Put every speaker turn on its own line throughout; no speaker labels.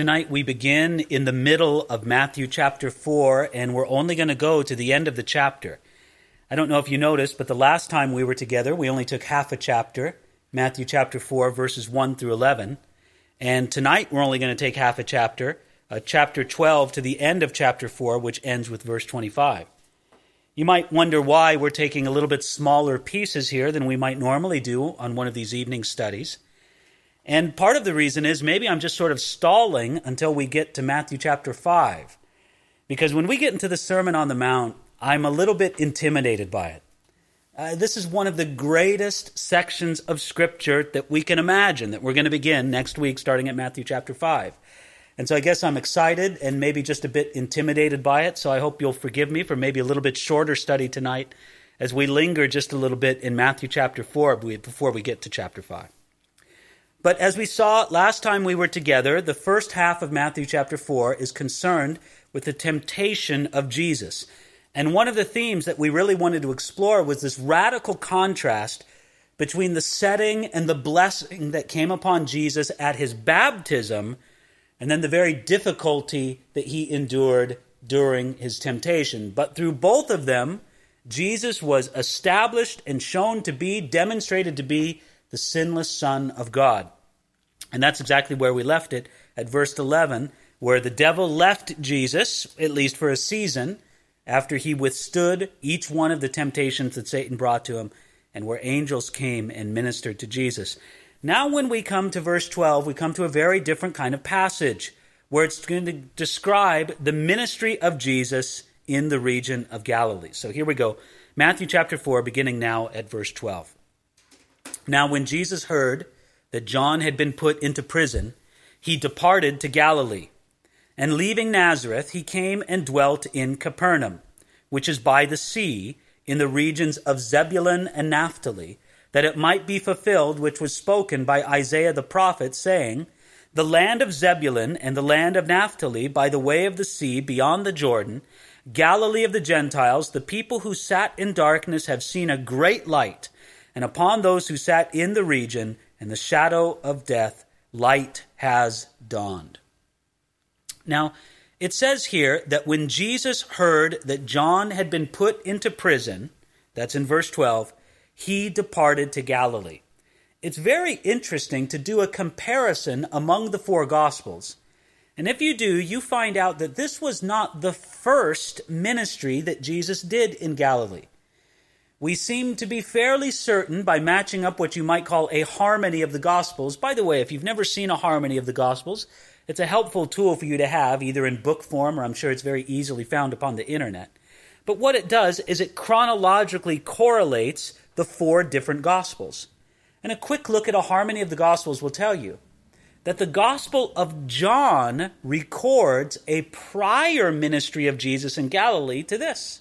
Tonight we begin in the middle of Matthew chapter 4, and we're only going to go to the end of the chapter. I don't know if you noticed, but the last time we were together, we only took half a chapter, Matthew chapter 4, verses 1 through 11. And tonight we're only going to take half a chapter, uh, chapter 12 to the end of chapter 4, which ends with verse 25. You might wonder why we're taking a little bit smaller pieces here than we might normally do on one of these evening studies. And part of the reason is maybe I'm just sort of stalling until we get to Matthew chapter 5. Because when we get into the Sermon on the Mount, I'm a little bit intimidated by it. Uh, this is one of the greatest sections of Scripture that we can imagine that we're going to begin next week, starting at Matthew chapter 5. And so I guess I'm excited and maybe just a bit intimidated by it. So I hope you'll forgive me for maybe a little bit shorter study tonight as we linger just a little bit in Matthew chapter 4 before we get to chapter 5. But as we saw last time we were together, the first half of Matthew chapter 4 is concerned with the temptation of Jesus. And one of the themes that we really wanted to explore was this radical contrast between the setting and the blessing that came upon Jesus at his baptism and then the very difficulty that he endured during his temptation. But through both of them, Jesus was established and shown to be, demonstrated to be, the sinless Son of God. And that's exactly where we left it at verse 11, where the devil left Jesus, at least for a season, after he withstood each one of the temptations that Satan brought to him, and where angels came and ministered to Jesus. Now, when we come to verse 12, we come to a very different kind of passage where it's going to describe the ministry of Jesus in the region of Galilee. So here we go. Matthew chapter 4, beginning now at verse 12. Now, when Jesus heard that John had been put into prison, he departed to Galilee. And leaving Nazareth, he came and dwelt in Capernaum, which is by the sea, in the regions of Zebulun and Naphtali, that it might be fulfilled which was spoken by Isaiah the prophet, saying, The land of Zebulun and the land of Naphtali, by the way of the sea, beyond the Jordan, Galilee of the Gentiles, the people who sat in darkness have seen a great light and upon those who sat in the region in the shadow of death, light has dawned. Now, it says here that when Jesus heard that John had been put into prison, that's in verse 12, he departed to Galilee. It's very interesting to do a comparison among the four Gospels. And if you do, you find out that this was not the first ministry that Jesus did in Galilee we seem to be fairly certain by matching up what you might call a harmony of the Gospels. By the way, if you've never seen a harmony of the Gospels, it's a helpful tool for you to have either in book form or I'm sure it's very easily found upon the internet. But what it does is it chronologically correlates the four different Gospels. And a quick look at a harmony of the Gospels will tell you that the Gospel of John records a prior ministry of Jesus in Galilee to this.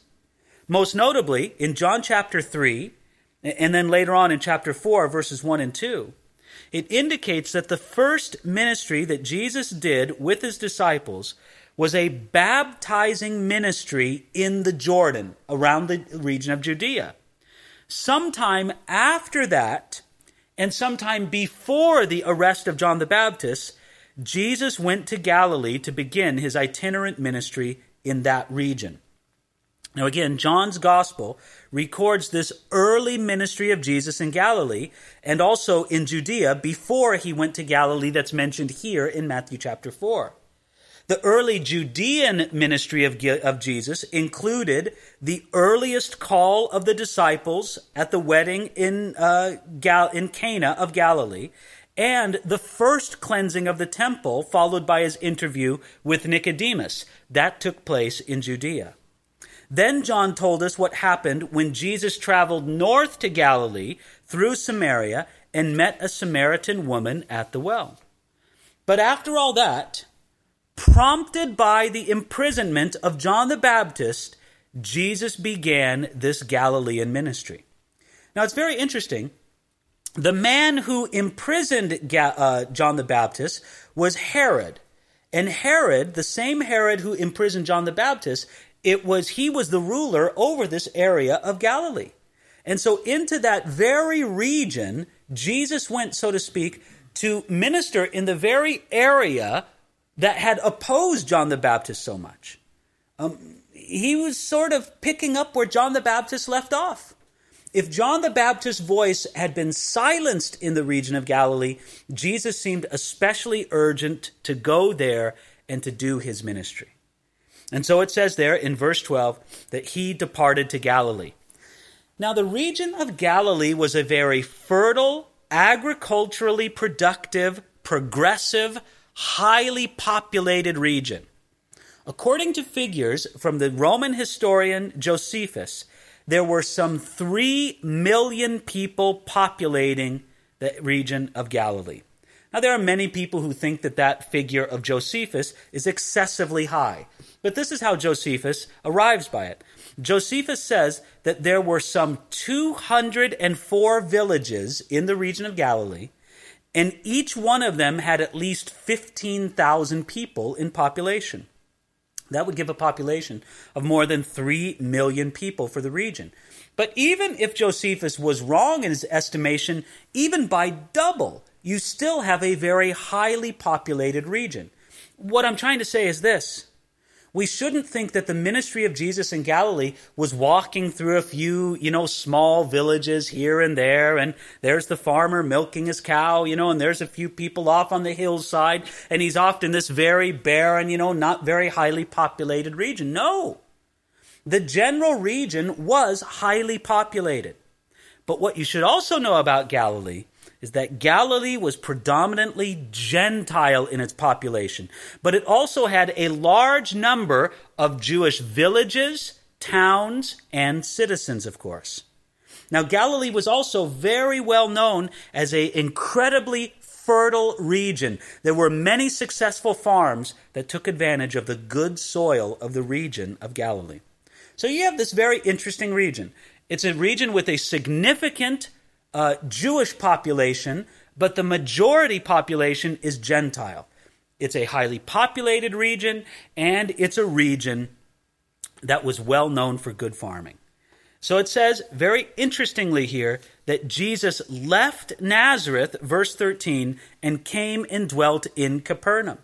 Most notably, in John chapter 3, and then later on in chapter 4, verses 1 and 2, it indicates that the first ministry that Jesus did with his disciples was a baptizing ministry in the Jordan, around the region of Judea. Sometime after that, and sometime before the arrest of John the Baptist, Jesus went to Galilee to begin his itinerant ministry in that region. Now, again, John's gospel records this early ministry of Jesus in Galilee and also in Judea before he went to Galilee, that's mentioned here in Matthew chapter 4. The early Judean ministry of, of Jesus included the earliest call of the disciples at the wedding in, uh, Gal- in Cana of Galilee and the first cleansing of the temple, followed by his interview with Nicodemus. That took place in Judea. Then John told us what happened when Jesus traveled north to Galilee through Samaria and met a Samaritan woman at the well. But after all that, prompted by the imprisonment of John the Baptist, Jesus began this Galilean ministry. Now it's very interesting. The man who imprisoned uh, John the Baptist was Herod. And Herod, the same Herod who imprisoned John the Baptist, it was he was the ruler over this area of Galilee. And so into that very region, Jesus went, so to speak, to minister in the very area that had opposed John the Baptist so much. Um, he was sort of picking up where John the Baptist left off. If John the Baptist's voice had been silenced in the region of Galilee, Jesus seemed especially urgent to go there and to do his ministry. And so it says there in verse 12 that he departed to Galilee. Now, the region of Galilee was a very fertile, agriculturally productive, progressive, highly populated region. According to figures from the Roman historian Josephus, there were some 3 million people populating the region of Galilee. Now, there are many people who think that that figure of Josephus is excessively high, but this is how Josephus arrives by it. Josephus says that there were some 204 villages in the region of Galilee, and each one of them had at least 15,000 people in population. That would give a population of more than 3 million people for the region. But even if Josephus was wrong in his estimation, even by double, you still have a very highly populated region. What I'm trying to say is this we shouldn't think that the ministry of Jesus in Galilee was walking through a few, you know, small villages here and there, and there's the farmer milking his cow, you know, and there's a few people off on the hillside, and he's off in this very barren, you know, not very highly populated region. No. The general region was highly populated. But what you should also know about Galilee is that Galilee was predominantly Gentile in its population, but it also had a large number of Jewish villages, towns, and citizens, of course. Now, Galilee was also very well known as an incredibly fertile region. There were many successful farms that took advantage of the good soil of the region of Galilee. So you have this very interesting region. It's a region with a significant uh, Jewish population, but the majority population is Gentile. It's a highly populated region, and it's a region that was well known for good farming. So it says very interestingly here that Jesus left Nazareth, verse 13, and came and dwelt in Capernaum.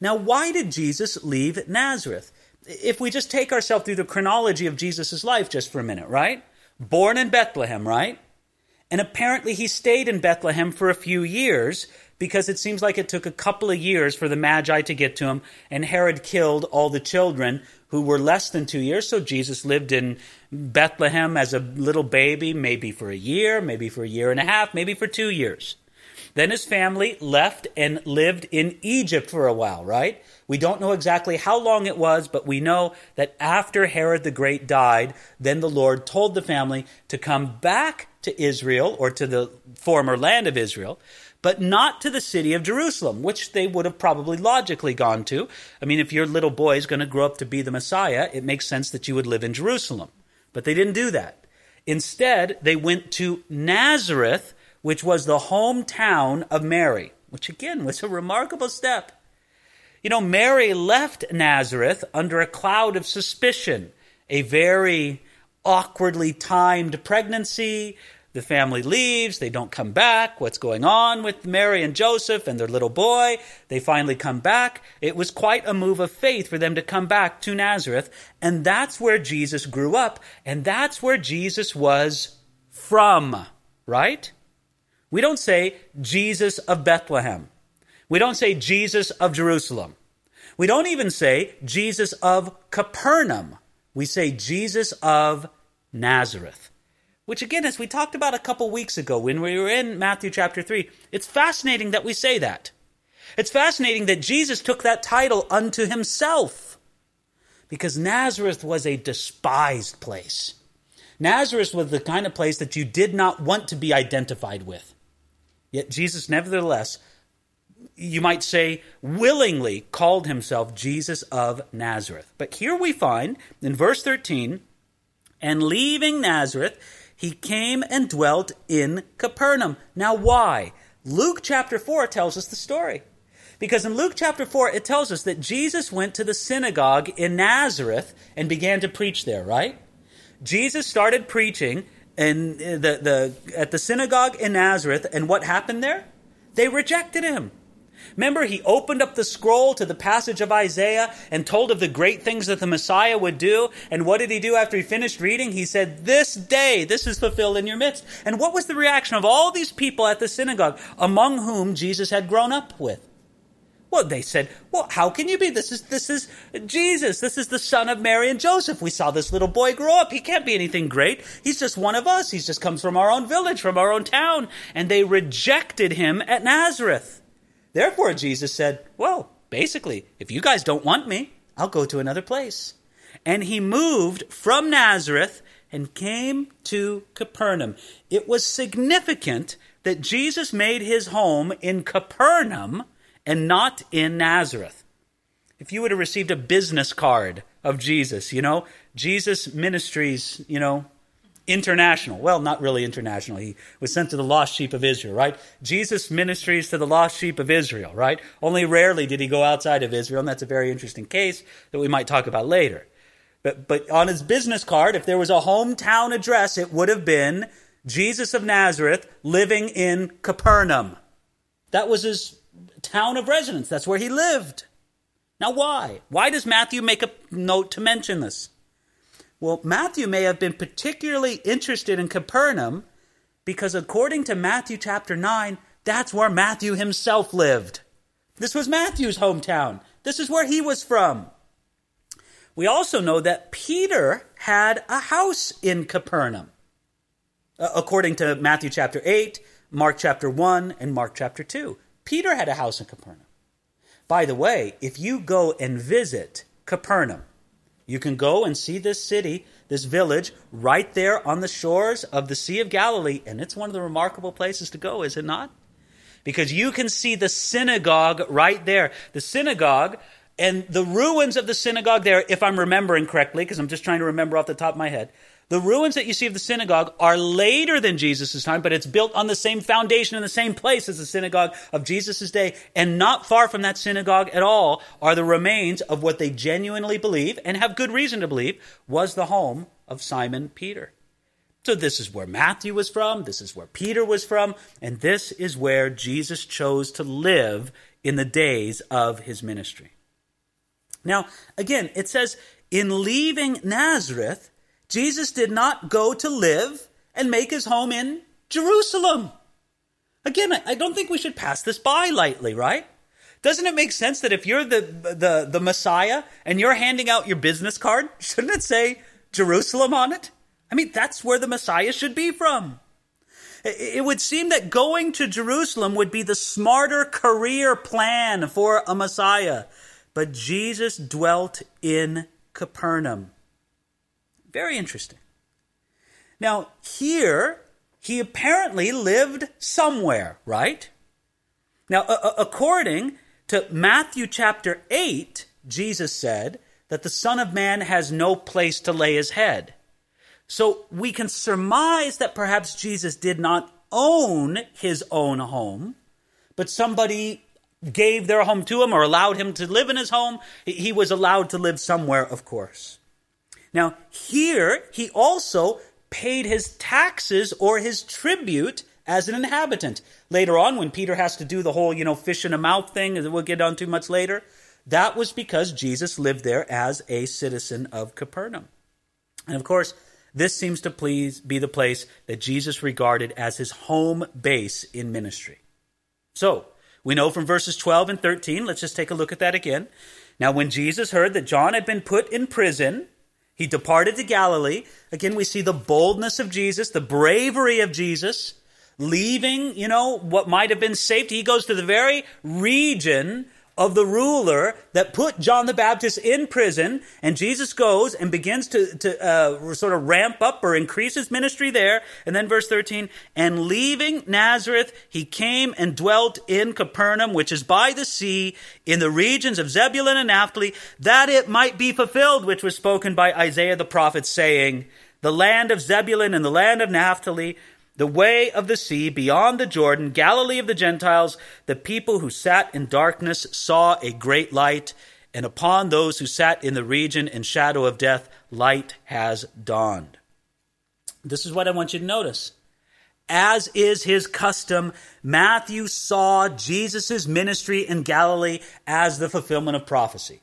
Now, why did Jesus leave Nazareth? If we just take ourselves through the chronology of Jesus' life just for a minute, right? Born in Bethlehem, right? And apparently he stayed in Bethlehem for a few years because it seems like it took a couple of years for the Magi to get to him, and Herod killed all the children who were less than two years. So Jesus lived in Bethlehem as a little baby, maybe for a year, maybe for a year and a half, maybe for two years. Then his family left and lived in Egypt for a while, right? We don't know exactly how long it was, but we know that after Herod the Great died, then the Lord told the family to come back to Israel or to the former land of Israel, but not to the city of Jerusalem, which they would have probably logically gone to. I mean, if your little boy is going to grow up to be the Messiah, it makes sense that you would live in Jerusalem. But they didn't do that. Instead, they went to Nazareth, which was the hometown of Mary, which again was a remarkable step. You know, Mary left Nazareth under a cloud of suspicion, a very awkwardly timed pregnancy. The family leaves, they don't come back. What's going on with Mary and Joseph and their little boy? They finally come back. It was quite a move of faith for them to come back to Nazareth, and that's where Jesus grew up, and that's where Jesus was from, right? We don't say Jesus of Bethlehem. We don't say Jesus of Jerusalem. We don't even say Jesus of Capernaum. We say Jesus of Nazareth. Which, again, as we talked about a couple weeks ago when we were in Matthew chapter 3, it's fascinating that we say that. It's fascinating that Jesus took that title unto himself because Nazareth was a despised place. Nazareth was the kind of place that you did not want to be identified with. Yet Jesus, nevertheless, you might say, willingly called himself Jesus of Nazareth. But here we find in verse 13, and leaving Nazareth, he came and dwelt in Capernaum. Now, why? Luke chapter 4 tells us the story. Because in Luke chapter 4, it tells us that Jesus went to the synagogue in Nazareth and began to preach there, right? Jesus started preaching in the, the, at the synagogue in Nazareth, and what happened there? They rejected him. Remember, he opened up the scroll to the passage of Isaiah and told of the great things that the Messiah would do. And what did he do after he finished reading? He said, This day, this is fulfilled in your midst. And what was the reaction of all these people at the synagogue, among whom Jesus had grown up with? Well, they said, "Well, how can you be? This is this is Jesus. This is the son of Mary and Joseph. We saw this little boy grow up. He can't be anything great. He's just one of us. He just comes from our own village, from our own town." And they rejected him at Nazareth. Therefore, Jesus said, Well, basically, if you guys don't want me, I'll go to another place. And he moved from Nazareth and came to Capernaum. It was significant that Jesus made his home in Capernaum and not in Nazareth. If you would have received a business card of Jesus, you know, Jesus Ministries, you know, international. Well, not really international. He was sent to the lost sheep of Israel, right? Jesus ministries to the lost sheep of Israel, right? Only rarely did he go outside of Israel, and that's a very interesting case that we might talk about later. But, but on his business card, if there was a hometown address, it would have been Jesus of Nazareth living in Capernaum. That was his town of residence. That's where he lived. Now, why? Why does Matthew make a note to mention this? Well, Matthew may have been particularly interested in Capernaum because, according to Matthew chapter 9, that's where Matthew himself lived. This was Matthew's hometown. This is where he was from. We also know that Peter had a house in Capernaum, uh, according to Matthew chapter 8, Mark chapter 1, and Mark chapter 2. Peter had a house in Capernaum. By the way, if you go and visit Capernaum, you can go and see this city, this village, right there on the shores of the Sea of Galilee. And it's one of the remarkable places to go, is it not? Because you can see the synagogue right there. The synagogue and the ruins of the synagogue there, if I'm remembering correctly, because I'm just trying to remember off the top of my head, the ruins that you see of the synagogue are later than Jesus' time, but it's built on the same foundation in the same place as the synagogue of Jesus' day. And not far from that synagogue at all are the remains of what they genuinely believe and have good reason to believe was the home of Simon Peter. So this is where Matthew was from, this is where Peter was from, and this is where Jesus chose to live in the days of his ministry. Now, again, it says, in leaving Nazareth, Jesus did not go to live and make his home in Jerusalem. Again, I don't think we should pass this by lightly, right? Doesn't it make sense that if you're the, the, the Messiah and you're handing out your business card, shouldn't it say Jerusalem on it? I mean, that's where the Messiah should be from. It would seem that going to Jerusalem would be the smarter career plan for a Messiah. But Jesus dwelt in Capernaum. Very interesting. Now, here, he apparently lived somewhere, right? Now, according to Matthew chapter 8, Jesus said that the Son of Man has no place to lay his head. So we can surmise that perhaps Jesus did not own his own home, but somebody gave their home to him or allowed him to live in his home. He was allowed to live somewhere, of course. Now, here, he also paid his taxes or his tribute as an inhabitant. Later on, when Peter has to do the whole, you know, fish in a mouth thing that we'll get on to much later, that was because Jesus lived there as a citizen of Capernaum. And of course, this seems to please be the place that Jesus regarded as his home base in ministry. So, we know from verses 12 and 13, let's just take a look at that again. Now, when Jesus heard that John had been put in prison, he departed to Galilee. Again, we see the boldness of Jesus, the bravery of Jesus, leaving, you know, what might have been safety. He goes to the very region of the ruler that put John the Baptist in prison, and Jesus goes and begins to, to uh, sort of ramp up or increase his ministry there. And then verse 13, and leaving Nazareth, he came and dwelt in Capernaum, which is by the sea, in the regions of Zebulun and Naphtali, that it might be fulfilled, which was spoken by Isaiah the prophet, saying, The land of Zebulun and the land of Naphtali, the way of the sea beyond the Jordan, Galilee of the Gentiles, the people who sat in darkness saw a great light, and upon those who sat in the region and shadow of death, light has dawned. This is what I want you to notice. as is his custom, Matthew saw Jesus' ministry in Galilee as the fulfillment of prophecy.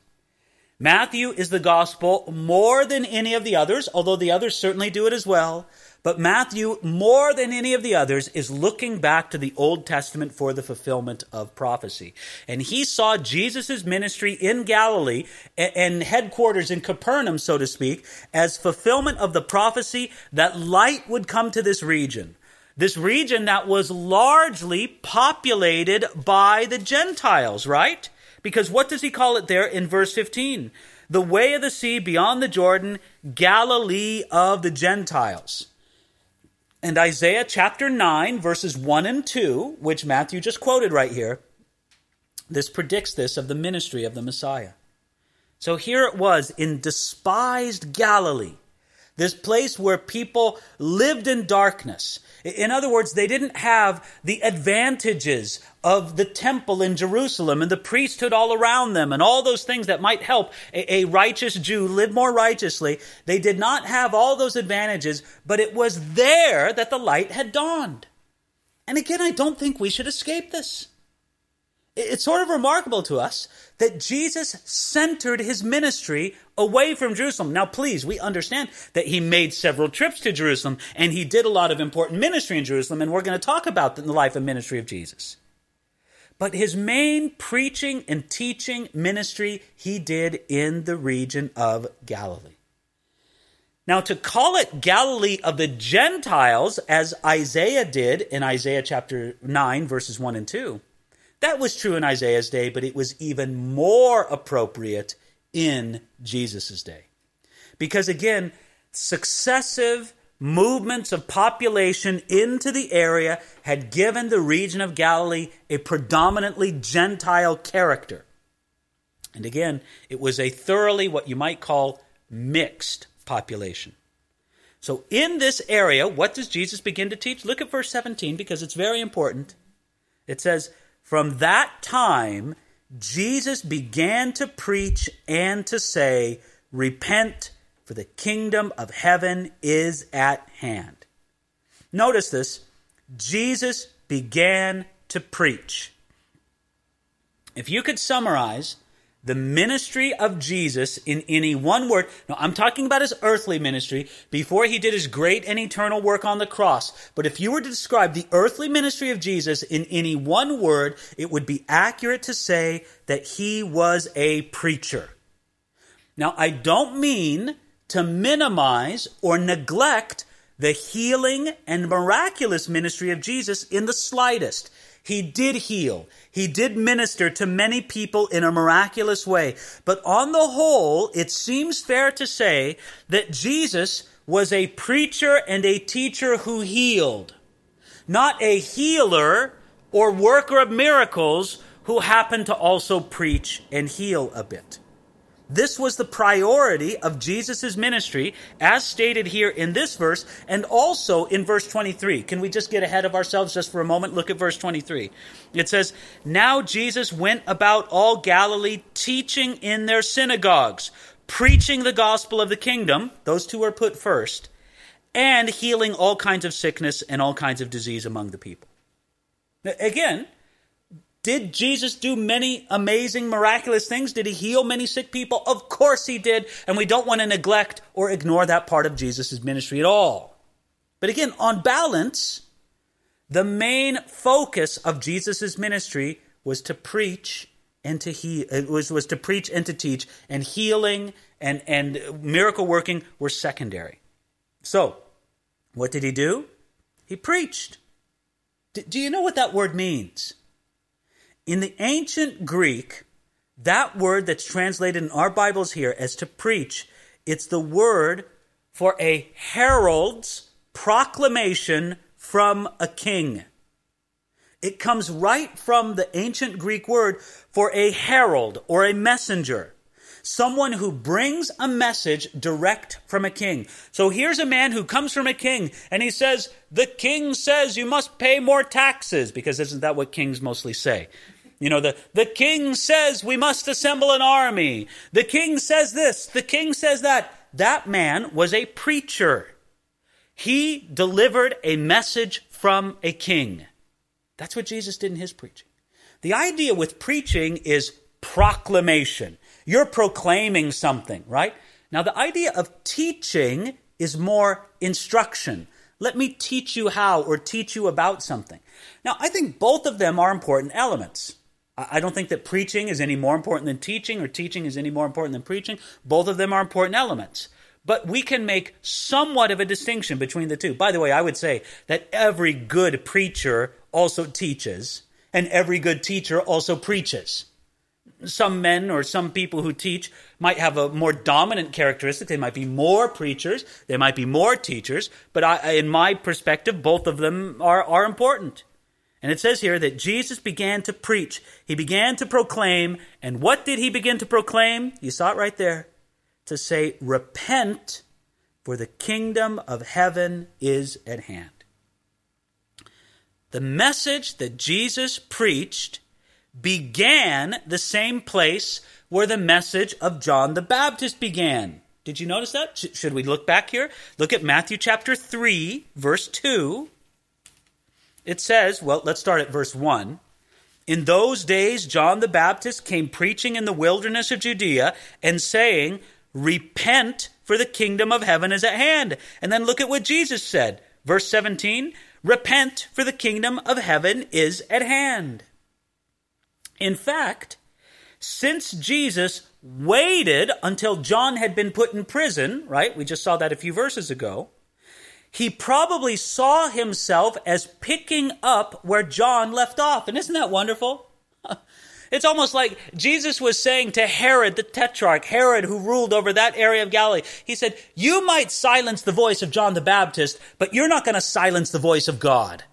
Matthew is the gospel more than any of the others, although the others certainly do it as well. But Matthew, more than any of the others, is looking back to the Old Testament for the fulfillment of prophecy. And he saw Jesus' ministry in Galilee and headquarters in Capernaum, so to speak, as fulfillment of the prophecy that light would come to this region. This region that was largely populated by the Gentiles, right? Because what does he call it there in verse 15? The way of the sea beyond the Jordan, Galilee of the Gentiles. And Isaiah chapter 9, verses 1 and 2, which Matthew just quoted right here, this predicts this of the ministry of the Messiah. So here it was in despised Galilee, this place where people lived in darkness. In other words, they didn't have the advantages of the temple in Jerusalem and the priesthood all around them and all those things that might help a, a, righteous Jew live more righteously. They did not have all those advantages, but it was there that the light had dawned. And again, I don't think we should escape this. It's sort of remarkable to us that Jesus centered his ministry away from Jerusalem. Now, please, we understand that he made several trips to Jerusalem and he did a lot of important ministry in Jerusalem, and we're going to talk about the life and ministry of Jesus. But his main preaching and teaching ministry he did in the region of Galilee. Now, to call it Galilee of the Gentiles, as Isaiah did in Isaiah chapter 9, verses 1 and 2, that was true in Isaiah's day, but it was even more appropriate in Jesus' day. Because again, successive movements of population into the area had given the region of Galilee a predominantly Gentile character. And again, it was a thoroughly what you might call mixed population. So, in this area, what does Jesus begin to teach? Look at verse 17 because it's very important. It says, from that time, Jesus began to preach and to say, Repent, for the kingdom of heaven is at hand. Notice this Jesus began to preach. If you could summarize the ministry of Jesus in any one word. Now, I'm talking about his earthly ministry before he did his great and eternal work on the cross. But if you were to describe the earthly ministry of Jesus in any one word, it would be accurate to say that he was a preacher. Now, I don't mean to minimize or neglect the healing and miraculous ministry of Jesus in the slightest. He did heal. He did minister to many people in a miraculous way. But on the whole, it seems fair to say that Jesus was a preacher and a teacher who healed, not a healer or worker of miracles who happened to also preach and heal a bit. This was the priority of Jesus' ministry, as stated here in this verse and also in verse 23. Can we just get ahead of ourselves just for a moment? Look at verse 23. It says, Now Jesus went about all Galilee, teaching in their synagogues, preaching the gospel of the kingdom. Those two are put first. And healing all kinds of sickness and all kinds of disease among the people. Now, again, did Jesus do many amazing, miraculous things? Did he heal many sick people? Of course he did. And we don't want to neglect or ignore that part of Jesus' ministry at all. But again, on balance, the main focus of Jesus' ministry was to preach and to heal, it was, was to preach and to teach, and healing and, and miracle working were secondary. So, what did he do? He preached. D- do you know what that word means? In the ancient Greek, that word that's translated in our Bibles here as to preach, it's the word for a herald's proclamation from a king. It comes right from the ancient Greek word for a herald or a messenger. Someone who brings a message direct from a king. So here's a man who comes from a king and he says, The king says you must pay more taxes, because isn't that what kings mostly say? You know, the, the king says we must assemble an army. The king says this. The king says that. That man was a preacher. He delivered a message from a king. That's what Jesus did in his preaching. The idea with preaching is proclamation. You're proclaiming something, right? Now, the idea of teaching is more instruction. Let me teach you how or teach you about something. Now, I think both of them are important elements. I don't think that preaching is any more important than teaching or teaching is any more important than preaching. Both of them are important elements. But we can make somewhat of a distinction between the two. By the way, I would say that every good preacher also teaches, and every good teacher also preaches. Some men or some people who teach might have a more dominant characteristic. They might be more preachers, they might be more teachers, but I, in my perspective, both of them are, are important. And it says here that Jesus began to preach. He began to proclaim. And what did he begin to proclaim? You saw it right there. To say, Repent, for the kingdom of heaven is at hand. The message that Jesus preached began the same place where the message of John the Baptist began. Did you notice that? Should we look back here? Look at Matthew chapter 3, verse 2 it says, well, let's start at verse 1. In those days, John the Baptist came preaching in the wilderness of Judea and saying, Repent, for the kingdom of heaven is at hand. And then look at what Jesus said. Verse 17 Repent, for the kingdom of heaven is at hand. In fact, since Jesus waited until John had been put in prison, right? We just saw that a few verses ago he probably saw himself as picking up where John left off. And isn't that wonderful? It's almost like Jesus was saying to Herod the Tetrarch, Herod who ruled over that area of Galilee, he said, You might silence the voice of John the Baptist, but you're not going to silence the voice of God.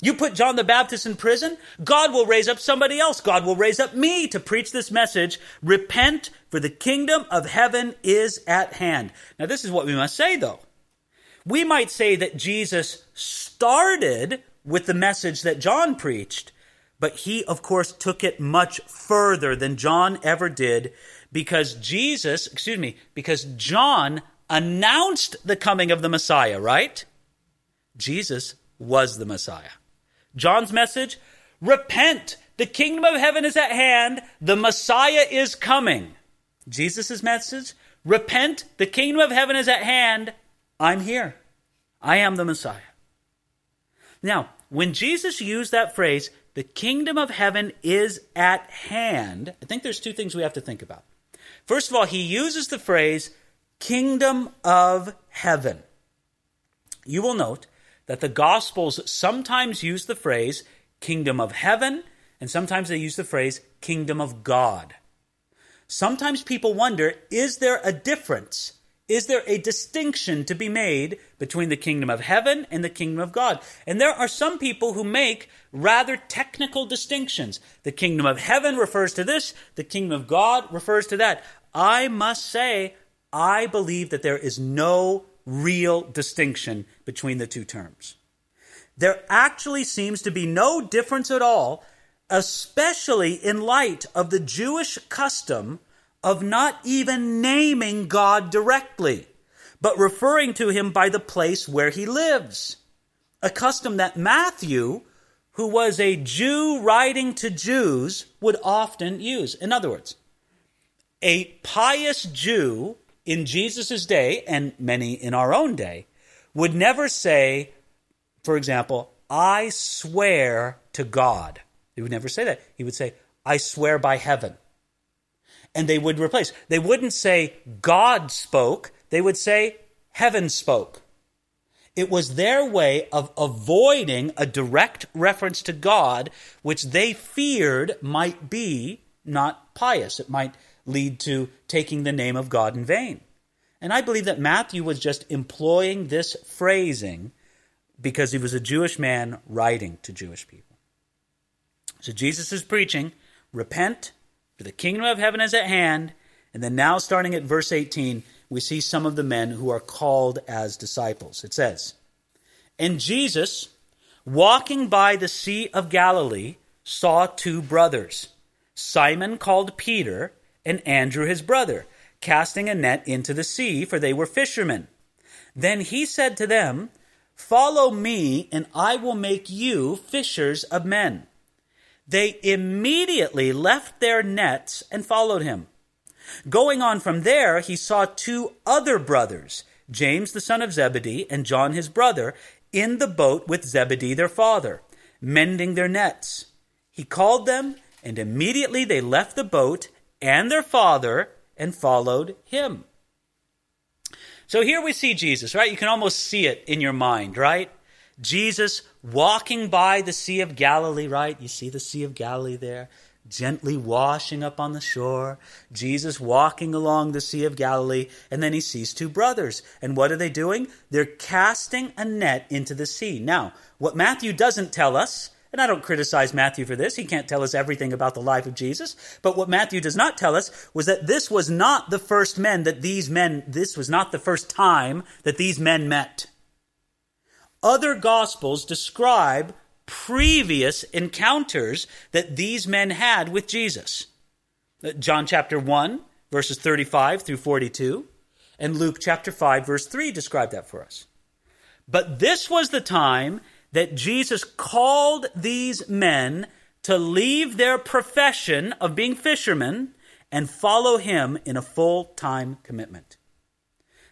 You put John the Baptist in prison, God will raise up somebody else. God will raise up me to preach this message. Repent, for the kingdom of heaven is at hand. Now, this is what we must say, though. We might say that Jesus started with the message that John preached, but he, of course, took it much further than John ever did because Jesus, excuse me, because John announced the coming of the Messiah, right? Jesus was the Messiah. John's message repent, the kingdom of heaven is at hand, the Messiah is coming. Jesus' message repent, the kingdom of heaven is at hand, I'm here. I am the Messiah. Now, when Jesus used that phrase, the kingdom of heaven is at hand, I think there's two things we have to think about. First of all, he uses the phrase kingdom of heaven. You will note that the Gospels sometimes use the phrase kingdom of heaven, and sometimes they use the phrase kingdom of God. Sometimes people wonder is there a difference is there a distinction to be made between the kingdom of heaven and the kingdom of God? And there are some people who make rather technical distinctions. The kingdom of heaven refers to this, the kingdom of God refers to that. I must say, I believe that there is no real distinction between the two terms. There actually seems to be no difference at all, especially in light of the Jewish custom of not even naming God directly, but referring to him by the place where he lives. A custom that Matthew, who was a Jew writing to Jews, would often use. In other words, a pious Jew in Jesus' day, and many in our own day, would never say, for example, I swear to God. He would never say that. He would say, I swear by heaven and they would replace. They wouldn't say God spoke, they would say heaven spoke. It was their way of avoiding a direct reference to God, which they feared might be not pious. It might lead to taking the name of God in vain. And I believe that Matthew was just employing this phrasing because he was a Jewish man writing to Jewish people. So Jesus is preaching repent for the kingdom of heaven is at hand. And then now, starting at verse 18, we see some of the men who are called as disciples. It says, And Jesus, walking by the Sea of Galilee, saw two brothers, Simon called Peter, and Andrew his brother, casting a net into the sea, for they were fishermen. Then he said to them, Follow me, and I will make you fishers of men. They immediately left their nets and followed him. Going on from there, he saw two other brothers, James the son of Zebedee and John his brother, in the boat with Zebedee their father, mending their nets. He called them, and immediately they left the boat and their father and followed him. So here we see Jesus, right? You can almost see it in your mind, right? Jesus walking by the Sea of Galilee, right? You see the Sea of Galilee there, gently washing up on the shore. Jesus walking along the Sea of Galilee, and then he sees two brothers. And what are they doing? They're casting a net into the sea. Now, what Matthew doesn't tell us and I don't criticize Matthew for this. He can't tell us everything about the life of Jesus. But what Matthew does not tell us was that this was not the first men that these men, this was not the first time that these men met. Other gospels describe previous encounters that these men had with Jesus. Uh, John chapter 1, verses 35 through 42, and Luke chapter 5, verse 3 describe that for us. But this was the time that Jesus called these men to leave their profession of being fishermen and follow him in a full time commitment.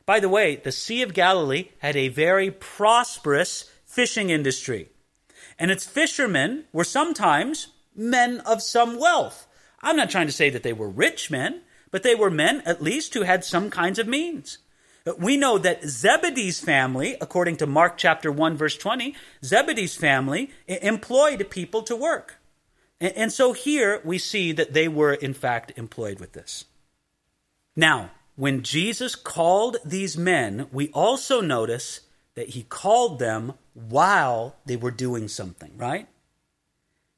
By the way, the Sea of Galilee had a very prosperous fishing industry, and its fishermen were sometimes men of some wealth. I'm not trying to say that they were rich men, but they were men at least who had some kinds of means. We know that Zebedee's family, according to Mark chapter 1 verse 20, Zebedee's family employed people to work. And so here we see that they were in fact employed with this. Now, when Jesus called these men, we also notice that he called them while they were doing something, right?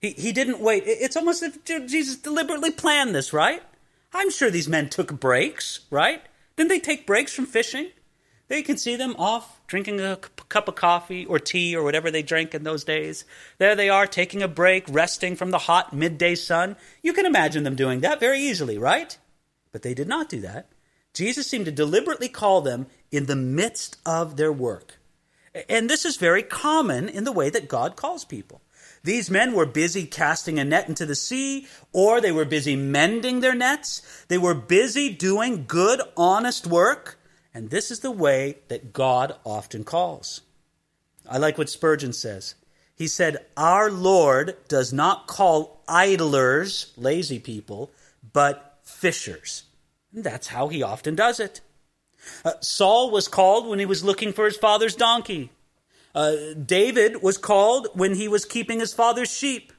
He, he didn't wait. It's almost if Jesus deliberately planned this, right? I'm sure these men took breaks, right? Didn't they take breaks from fishing? They can see them off drinking a cup of coffee or tea or whatever they drank in those days. There they are taking a break, resting from the hot midday sun. You can imagine them doing that very easily, right? But they did not do that. Jesus seemed to deliberately call them in the midst of their work. And this is very common in the way that God calls people. These men were busy casting a net into the sea, or they were busy mending their nets. They were busy doing good, honest work. And this is the way that God often calls. I like what Spurgeon says. He said, Our Lord does not call idlers, lazy people, but fishers. That's how he often does it. Uh, Saul was called when he was looking for his father's donkey. Uh, David was called when he was keeping his father's sheep.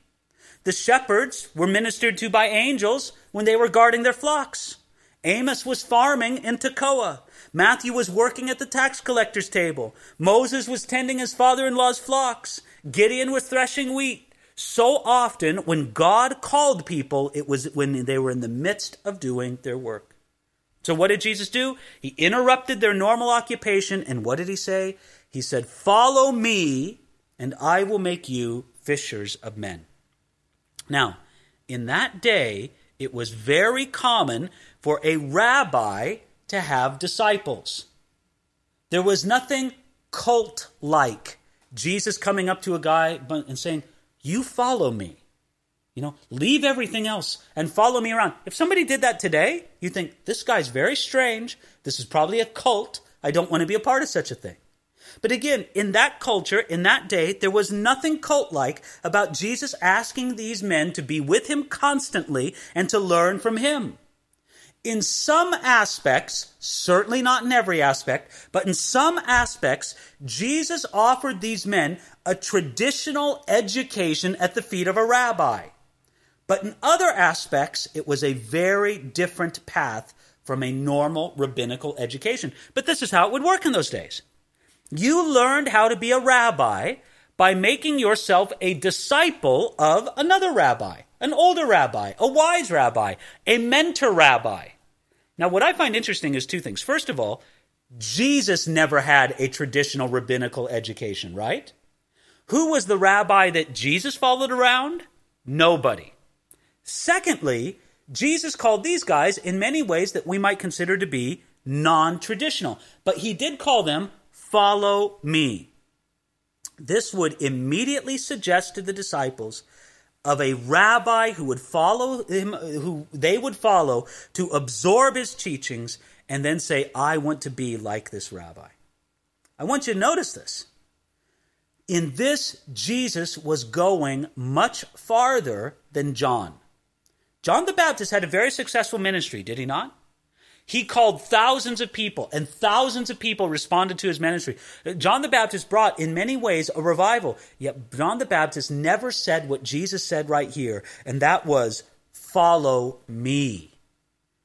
The shepherds were ministered to by angels when they were guarding their flocks. Amos was farming in Tekoa. Matthew was working at the tax collector's table. Moses was tending his father in law's flocks. Gideon was threshing wheat. So often, when God called people, it was when they were in the midst of doing their work. So, what did Jesus do? He interrupted their normal occupation, and what did he say? He said, Follow me, and I will make you fishers of men. Now, in that day, it was very common for a rabbi to have disciples. There was nothing cult like Jesus coming up to a guy and saying, You follow me. You know, leave everything else and follow me around. If somebody did that today, you think, This guy's very strange. This is probably a cult. I don't want to be a part of such a thing. But again, in that culture, in that day, there was nothing cult like about Jesus asking these men to be with him constantly and to learn from him. In some aspects, certainly not in every aspect, but in some aspects, Jesus offered these men a traditional education at the feet of a rabbi. But in other aspects, it was a very different path from a normal rabbinical education. But this is how it would work in those days. You learned how to be a rabbi by making yourself a disciple of another rabbi, an older rabbi, a wise rabbi, a mentor rabbi. Now, what I find interesting is two things. First of all, Jesus never had a traditional rabbinical education, right? Who was the rabbi that Jesus followed around? Nobody. Secondly, Jesus called these guys in many ways that we might consider to be non traditional, but he did call them follow me. this would immediately suggest to the disciples of a rabbi who would follow him, who they would follow to absorb his teachings and then say, I want to be like this rabbi. I want you to notice this. In this, Jesus was going much farther than John. John the Baptist had a very successful ministry, did he not? He called thousands of people, and thousands of people responded to his ministry. John the Baptist brought, in many ways, a revival. Yet John the Baptist never said what Jesus said right here, and that was, Follow me.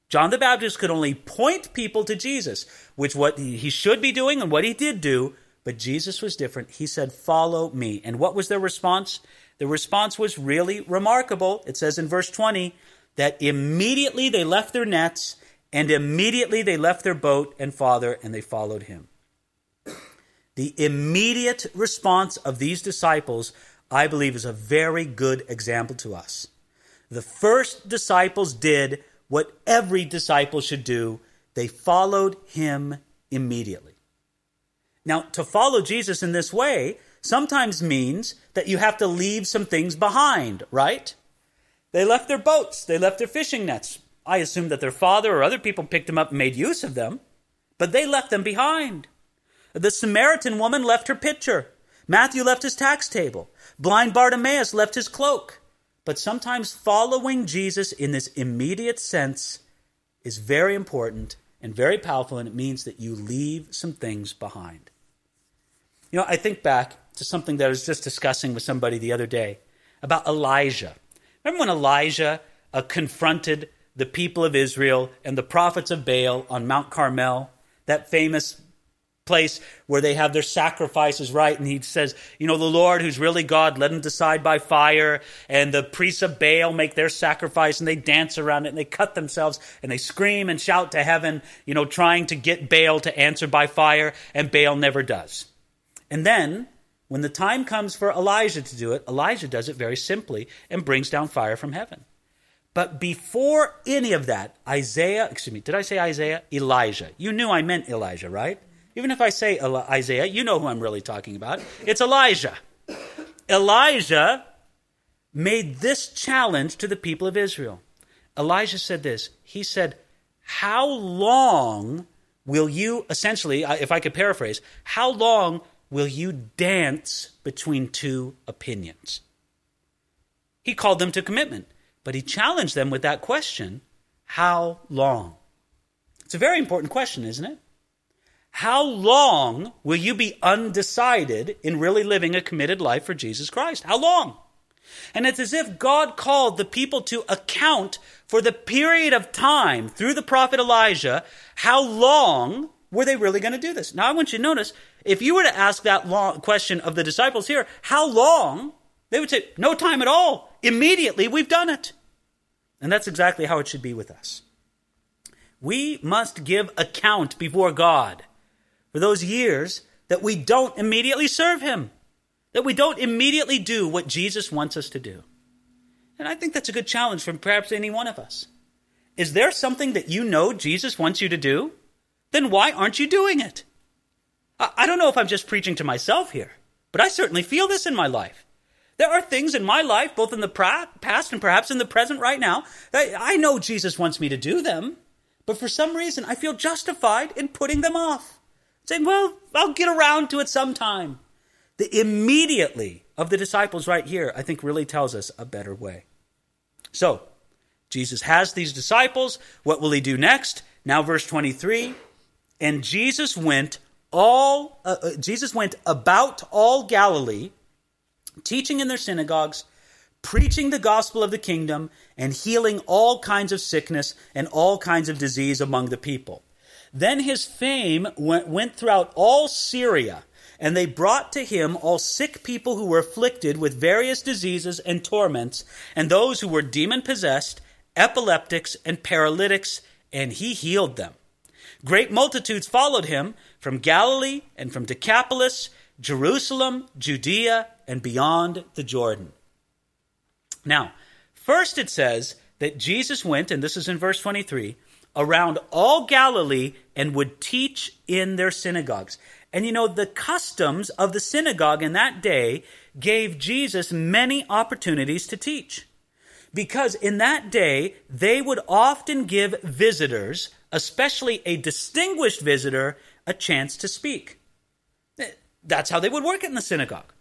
John the Baptist could only point people to Jesus, which what he should be doing and what he did do, but Jesus was different. He said, Follow me. And what was their response? The response was really remarkable. It says in verse 20 that immediately they left their nets and immediately they left their boat and father and they followed him. The immediate response of these disciples, I believe, is a very good example to us. The first disciples did what every disciple should do they followed him immediately. Now, to follow Jesus in this way sometimes means that you have to leave some things behind, right? They left their boats, they left their fishing nets, I assume that their father or other people picked them up and made use of them, but they left them behind. The Samaritan woman left her pitcher. Matthew left his tax table. Blind Bartimaeus left his cloak. But sometimes following Jesus in this immediate sense is very important and very powerful, and it means that you leave some things behind. You know, I think back to something that I was just discussing with somebody the other day about Elijah. Remember when Elijah uh, confronted the people of Israel and the prophets of Baal on Mount Carmel, that famous place where they have their sacrifices right? And he says you know the lord who's really god let him decide by fire and the priests of baal make their sacrifice and they dance around it and they cut themselves and they scream and shout to heaven you know trying to get baal to answer by fire and baal never does. And then when the time comes for elijah to do it elijah does it very simply and brings down fire from heaven but before any of that, Isaiah, excuse me, did I say Isaiah? Elijah. You knew I meant Elijah, right? Even if I say Isaiah, you know who I'm really talking about. It's Elijah. Elijah made this challenge to the people of Israel. Elijah said this. He said, How long will you, essentially, if I could paraphrase, how long will you dance between two opinions? He called them to commitment. But he challenged them with that question How long? It's a very important question, isn't it? How long will you be undecided in really living a committed life for Jesus Christ? How long? And it's as if God called the people to account for the period of time through the prophet Elijah. How long were they really going to do this? Now, I want you to notice if you were to ask that long question of the disciples here, how long? They would say, no time at all. Immediately, we've done it. And that's exactly how it should be with us. We must give account before God for those years that we don't immediately serve Him, that we don't immediately do what Jesus wants us to do. And I think that's a good challenge for perhaps any one of us. Is there something that you know Jesus wants you to do? Then why aren't you doing it? I don't know if I'm just preaching to myself here, but I certainly feel this in my life. There are things in my life, both in the past and perhaps in the present right now, that I know Jesus wants me to do them, but for some reason I feel justified in putting them off. Saying, well, I'll get around to it sometime. The immediately of the disciples right here, I think, really tells us a better way. So, Jesus has these disciples. What will he do next? Now, verse 23 And Jesus went all, uh, uh Jesus went about all Galilee teaching in their synagogues, preaching the gospel of the kingdom, and healing all kinds of sickness and all kinds of disease among the people. Then his fame went, went throughout all Syria, and they brought to him all sick people who were afflicted with various diseases and torments, and those who were demon possessed, epileptics, and paralytics, and he healed them. Great multitudes followed him from Galilee and from Decapolis Jerusalem, Judea, and beyond the Jordan. Now, first it says that Jesus went, and this is in verse 23, around all Galilee and would teach in their synagogues. And you know, the customs of the synagogue in that day gave Jesus many opportunities to teach. Because in that day, they would often give visitors, especially a distinguished visitor, a chance to speak. That's how they would work it in the synagogue.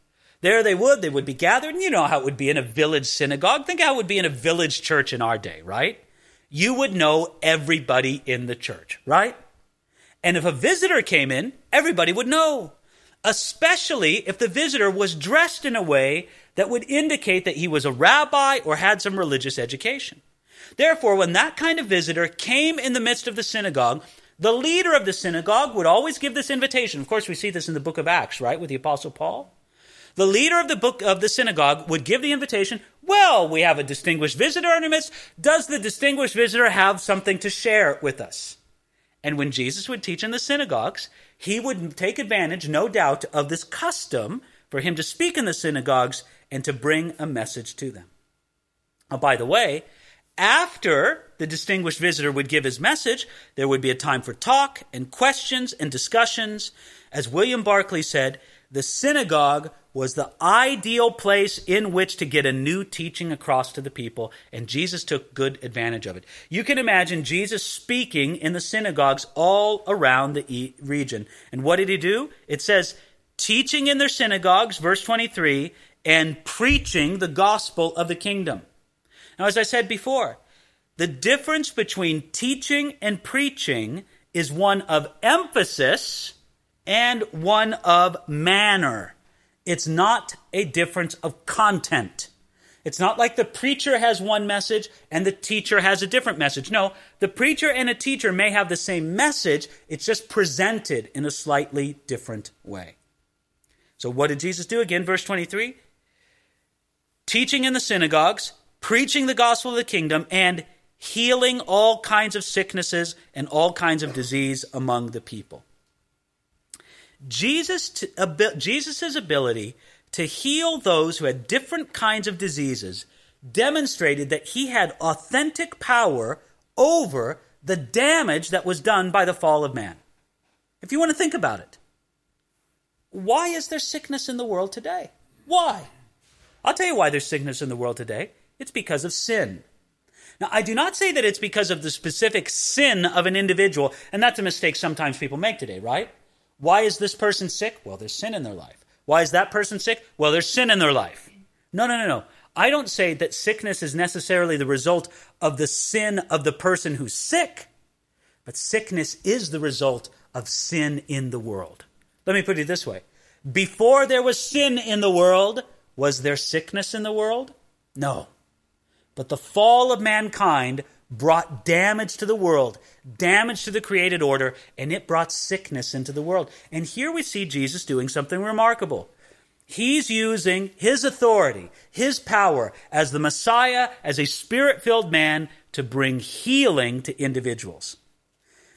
There they would, they would be gathered, and you know how it would be in a village synagogue. Think how it would be in a village church in our day, right? You would know everybody in the church, right? And if a visitor came in, everybody would know, especially if the visitor was dressed in a way that would indicate that he was a rabbi or had some religious education. Therefore, when that kind of visitor came in the midst of the synagogue, the leader of the synagogue would always give this invitation. Of course, we see this in the book of Acts, right, with the apostle Paul. The leader of the book of the synagogue would give the invitation. Well, we have a distinguished visitor in our midst. Does the distinguished visitor have something to share with us? And when Jesus would teach in the synagogues, he would take advantage, no doubt, of this custom for him to speak in the synagogues and to bring a message to them. Oh, by the way, after the distinguished visitor would give his message, there would be a time for talk and questions and discussions. As William Barclay said, the synagogue was the ideal place in which to get a new teaching across to the people, and Jesus took good advantage of it. You can imagine Jesus speaking in the synagogues all around the region. And what did he do? It says, teaching in their synagogues, verse 23, and preaching the gospel of the kingdom. Now, as I said before, the difference between teaching and preaching is one of emphasis and one of manner. It's not a difference of content. It's not like the preacher has one message and the teacher has a different message. No, the preacher and a teacher may have the same message, it's just presented in a slightly different way. So, what did Jesus do again? Verse 23 teaching in the synagogues, preaching the gospel of the kingdom, and healing all kinds of sicknesses and all kinds of disease among the people. Jesus' Jesus's ability to heal those who had different kinds of diseases demonstrated that he had authentic power over the damage that was done by the fall of man. If you want to think about it, why is there sickness in the world today? Why? I'll tell you why there's sickness in the world today. It's because of sin. Now, I do not say that it's because of the specific sin of an individual, and that's a mistake sometimes people make today, right? Why is this person sick? Well, there's sin in their life. Why is that person sick? Well, there's sin in their life. No, no, no, no. I don't say that sickness is necessarily the result of the sin of the person who's sick, but sickness is the result of sin in the world. Let me put it this way Before there was sin in the world, was there sickness in the world? No. But the fall of mankind brought damage to the world, damage to the created order, and it brought sickness into the world. And here we see Jesus doing something remarkable. He's using his authority, his power as the Messiah, as a spirit filled man to bring healing to individuals.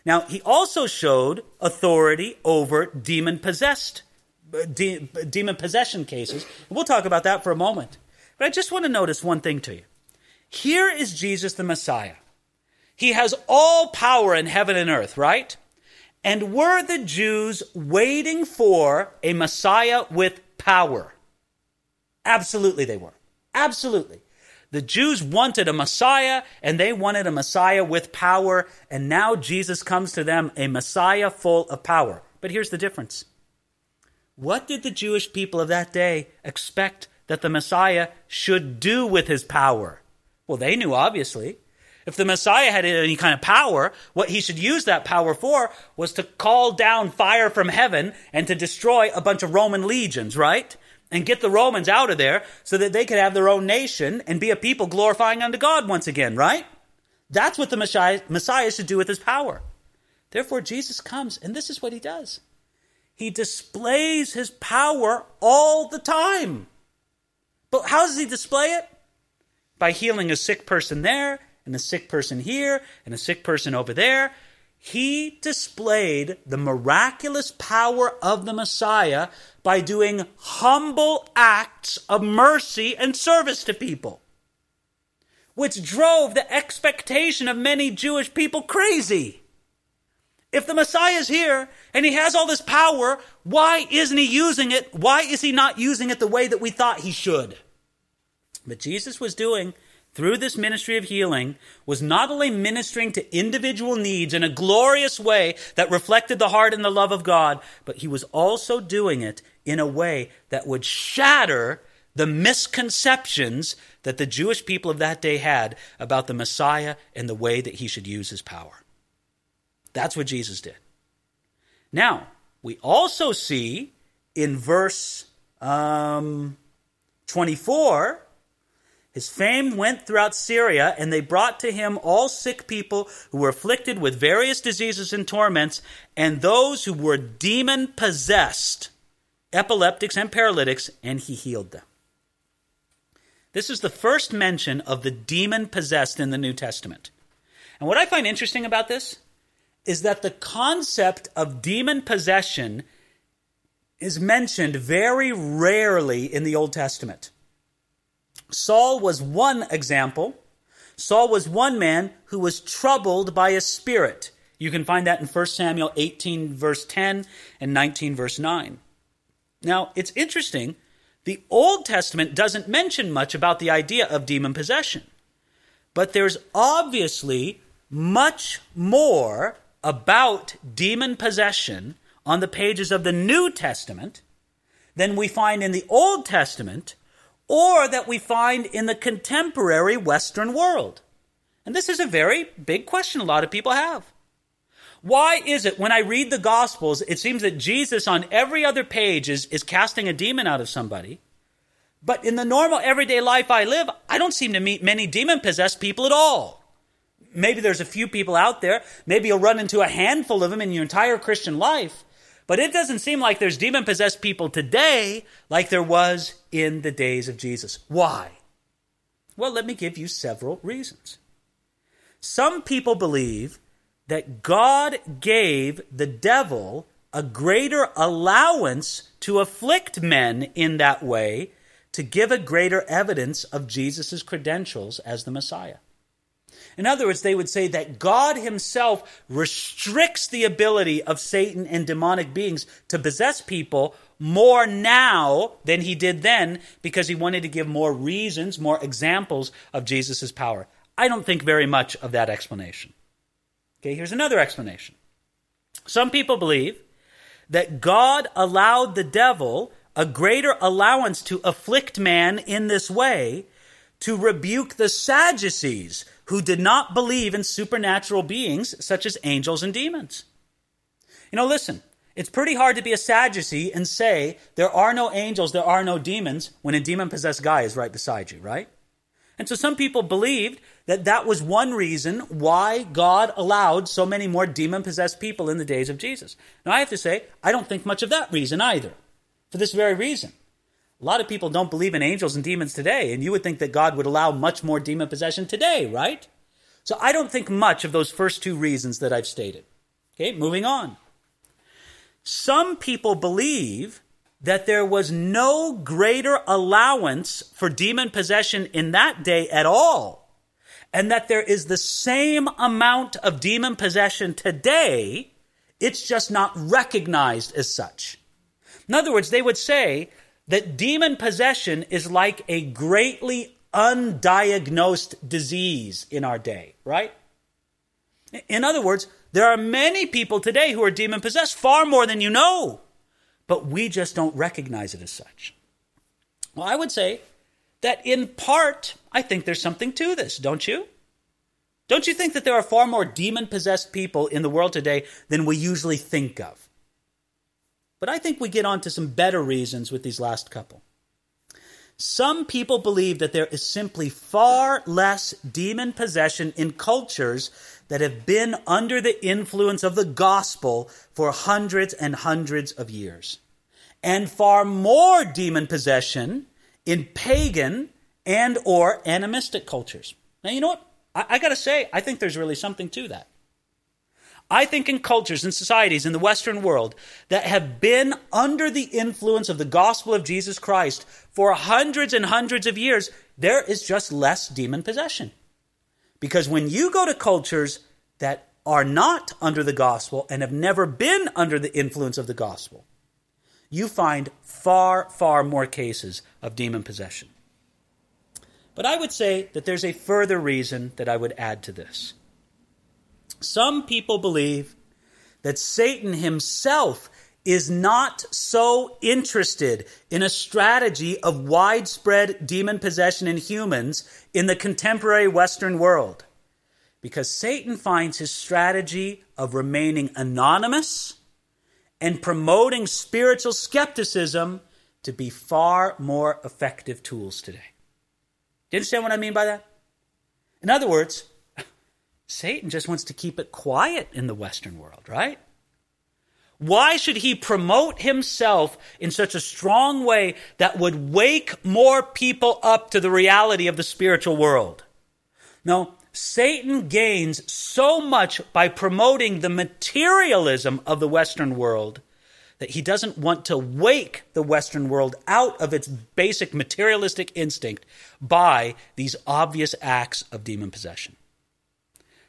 Now, he also showed authority over demon possessed, uh, de- demon possession cases. We'll talk about that for a moment. But I just want to notice one thing to you. Here is Jesus the Messiah. He has all power in heaven and earth, right? And were the Jews waiting for a Messiah with power? Absolutely, they were. Absolutely. The Jews wanted a Messiah, and they wanted a Messiah with power, and now Jesus comes to them, a Messiah full of power. But here's the difference. What did the Jewish people of that day expect that the Messiah should do with his power? Well, they knew, obviously. If the Messiah had any kind of power, what he should use that power for was to call down fire from heaven and to destroy a bunch of Roman legions, right? And get the Romans out of there so that they could have their own nation and be a people glorifying unto God once again, right? That's what the Messiah, Messiah should do with his power. Therefore, Jesus comes, and this is what he does. He displays his power all the time. But how does he display it? By healing a sick person there and a sick person here and a sick person over there. He displayed the miraculous power of the Messiah by doing humble acts of mercy and service to people. which drove the expectation of many Jewish people crazy. If the Messiah is here and he has all this power, why isn't he using it? Why is he not using it the way that we thought he should? But Jesus was doing through this ministry of healing was not only ministering to individual needs in a glorious way that reflected the heart and the love of God, but he was also doing it in a way that would shatter the misconceptions that the Jewish people of that day had about the Messiah and the way that he should use his power. That's what Jesus did. Now, we also see in verse um, 24 his fame went throughout Syria, and they brought to him all sick people who were afflicted with various diseases and torments, and those who were demon possessed, epileptics and paralytics, and he healed them. This is the first mention of the demon possessed in the New Testament. And what I find interesting about this is that the concept of demon possession is mentioned very rarely in the Old Testament. Saul was one example. Saul was one man who was troubled by a spirit. You can find that in 1 Samuel 18, verse 10, and 19, verse 9. Now, it's interesting. The Old Testament doesn't mention much about the idea of demon possession. But there's obviously much more about demon possession on the pages of the New Testament than we find in the Old Testament or that we find in the contemporary Western world? And this is a very big question a lot of people have. Why is it when I read the Gospels, it seems that Jesus on every other page is, is casting a demon out of somebody? But in the normal everyday life I live, I don't seem to meet many demon possessed people at all. Maybe there's a few people out there. Maybe you'll run into a handful of them in your entire Christian life. But it doesn't seem like there's demon possessed people today like there was in the days of Jesus. Why? Well, let me give you several reasons. Some people believe that God gave the devil a greater allowance to afflict men in that way to give a greater evidence of Jesus' credentials as the Messiah. In other words, they would say that God himself restricts the ability of Satan and demonic beings to possess people more now than he did then because he wanted to give more reasons, more examples of Jesus' power. I don't think very much of that explanation. Okay, here's another explanation. Some people believe that God allowed the devil a greater allowance to afflict man in this way to rebuke the Sadducees who did not believe in supernatural beings such as angels and demons. You know, listen, it's pretty hard to be a Sadducee and say there are no angels, there are no demons when a demon possessed guy is right beside you, right? And so some people believed that that was one reason why God allowed so many more demon possessed people in the days of Jesus. Now, I have to say, I don't think much of that reason either, for this very reason. A lot of people don't believe in angels and demons today, and you would think that God would allow much more demon possession today, right? So I don't think much of those first two reasons that I've stated. Okay, moving on. Some people believe that there was no greater allowance for demon possession in that day at all, and that there is the same amount of demon possession today, it's just not recognized as such. In other words, they would say that demon possession is like a greatly undiagnosed disease in our day, right? In other words, there are many people today who are demon possessed, far more than you know, but we just don't recognize it as such. Well, I would say that in part, I think there's something to this, don't you? Don't you think that there are far more demon possessed people in the world today than we usually think of? But I think we get on to some better reasons with these last couple. Some people believe that there is simply far less demon possession in cultures that have been under the influence of the gospel for hundreds and hundreds of years, and far more demon possession in pagan and or animistic cultures. Now, you know what? I, I got to say, I think there's really something to that. I think in cultures and societies in the Western world that have been under the influence of the gospel of Jesus Christ for hundreds and hundreds of years, there is just less demon possession. Because when you go to cultures that are not under the gospel and have never been under the influence of the gospel, you find far, far more cases of demon possession. But I would say that there's a further reason that I would add to this. Some people believe that Satan himself is not so interested in a strategy of widespread demon possession in humans in the contemporary Western world. Because Satan finds his strategy of remaining anonymous and promoting spiritual skepticism to be far more effective tools today. Do you understand what I mean by that? In other words, Satan just wants to keep it quiet in the Western world, right? Why should he promote himself in such a strong way that would wake more people up to the reality of the spiritual world? No, Satan gains so much by promoting the materialism of the Western world that he doesn't want to wake the Western world out of its basic materialistic instinct by these obvious acts of demon possession.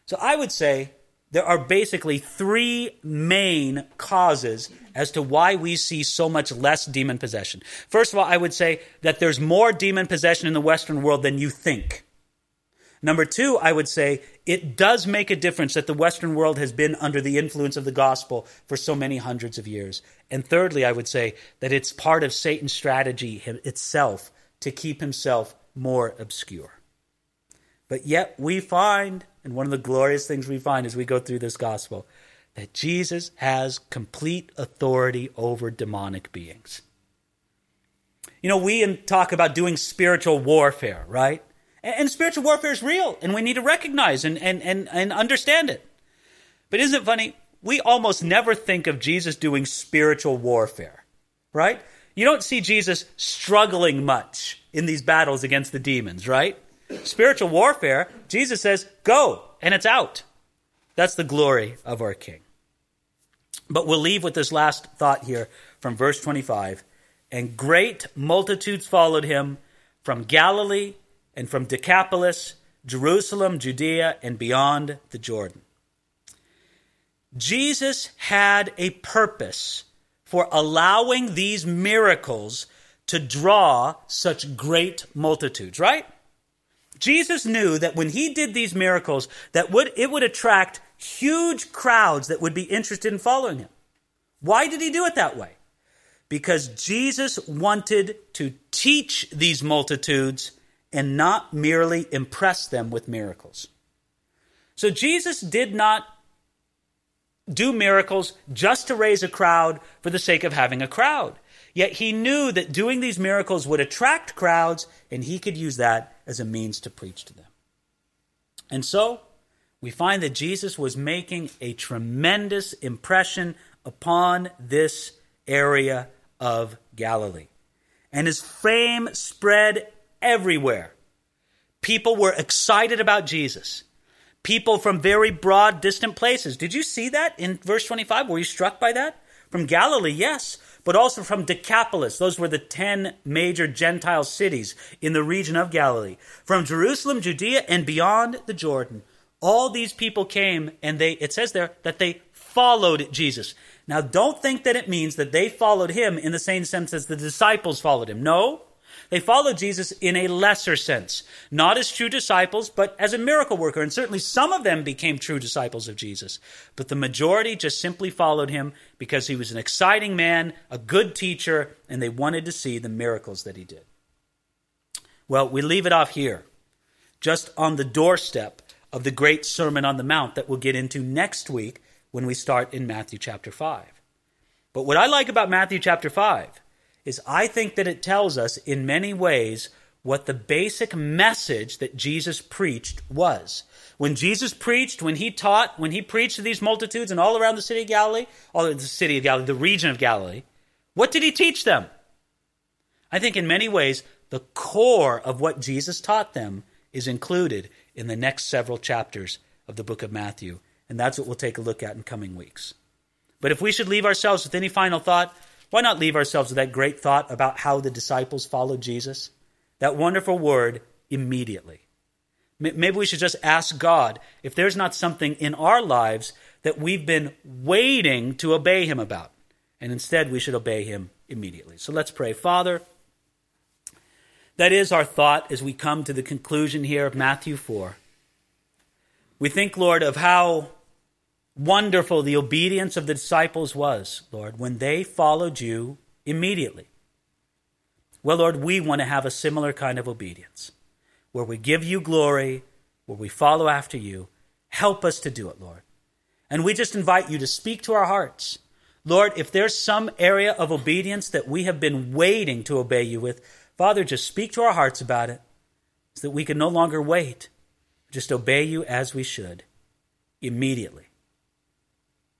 So I would say there are basically three main causes as to why we see so much less demon possession. First of all, I would say that there's more demon possession in the Western world than you think. Number two, I would say it does make a difference that the Western world has been under the influence of the gospel for so many hundreds of years. And thirdly, I would say that it's part of Satan's strategy itself to keep himself more obscure. But yet we find and one of the glorious things we find as we go through this gospel that Jesus has complete authority over demonic beings. You know, we talk about doing spiritual warfare, right? And, spiritual warfare is real, and we need to recognize and, and, and, and understand it. But isn't it funny? We almost never think of Jesus doing spiritual warfare, right? You don't see Jesus struggling much in these battles against the demons, right? Spiritual warfare, Jesus says, go, and it's out. That's the glory of our King. But we'll leave with this last thought here from verse 25. And great multitudes followed him from Galilee and from Decapolis, Jerusalem, Judea, and beyond the Jordan. Jesus had a purpose for allowing these miracles to draw such great multitudes, right? Jesus knew that when he did these miracles, that would, it would attract huge crowds that would be interested in following him. Why did he do it that way? Because Jesus wanted to teach these multitudes and not merely impress them with miracles. So Jesus did not do miracles just to raise a crowd for the sake of having a crowd. Yet he knew that doing these miracles would attract crowds, and he could use that as a means to preach to them. And so, we find that Jesus was making a tremendous impression upon this area of Galilee. And his fame spread everywhere. People were excited about Jesus. People from very broad, distant places. Did you see that in verse 25? Were you struck by that? From Galilee, yes but also from Decapolis. Those were the 10 major Gentile cities in the region of Galilee. From Jerusalem, Judea, and beyond the Jordan. All these people came and they, it says there that they followed Jesus. Now don't think that it means that they followed him in the same sense as the disciples followed him. No. They followed Jesus in a lesser sense, not as true disciples, but as a miracle worker. And certainly some of them became true disciples of Jesus. But the majority just simply followed him because he was an exciting man, a good teacher, and they wanted to see the miracles that he did. Well, we leave it off here, just on the doorstep of the great Sermon on the Mount that we'll get into next week when we start in Matthew chapter 5. But what I like about Matthew chapter 5 is I think that it tells us in many ways what the basic message that Jesus preached was. When Jesus preached, when he taught, when he preached to these multitudes and all around the city of Galilee, all the city of Galilee, the region of Galilee, what did he teach them? I think in many ways, the core of what Jesus taught them is included in the next several chapters of the book of Matthew. And that's what we'll take a look at in coming weeks. But if we should leave ourselves with any final thought, why not leave ourselves with that great thought about how the disciples followed Jesus? That wonderful word, immediately. Maybe we should just ask God if there's not something in our lives that we've been waiting to obey Him about. And instead, we should obey Him immediately. So let's pray. Father, that is our thought as we come to the conclusion here of Matthew 4. We think, Lord, of how wonderful the obedience of the disciples was, Lord, when they followed you immediately. Well, Lord, we want to have a similar kind of obedience where we give you glory, where we follow after you. Help us to do it, Lord. And we just invite you to speak to our hearts. Lord, if there's some area of obedience that we have been waiting to obey you with, Father, just speak to our hearts about it so that we can no longer wait. Just obey you as we should immediately.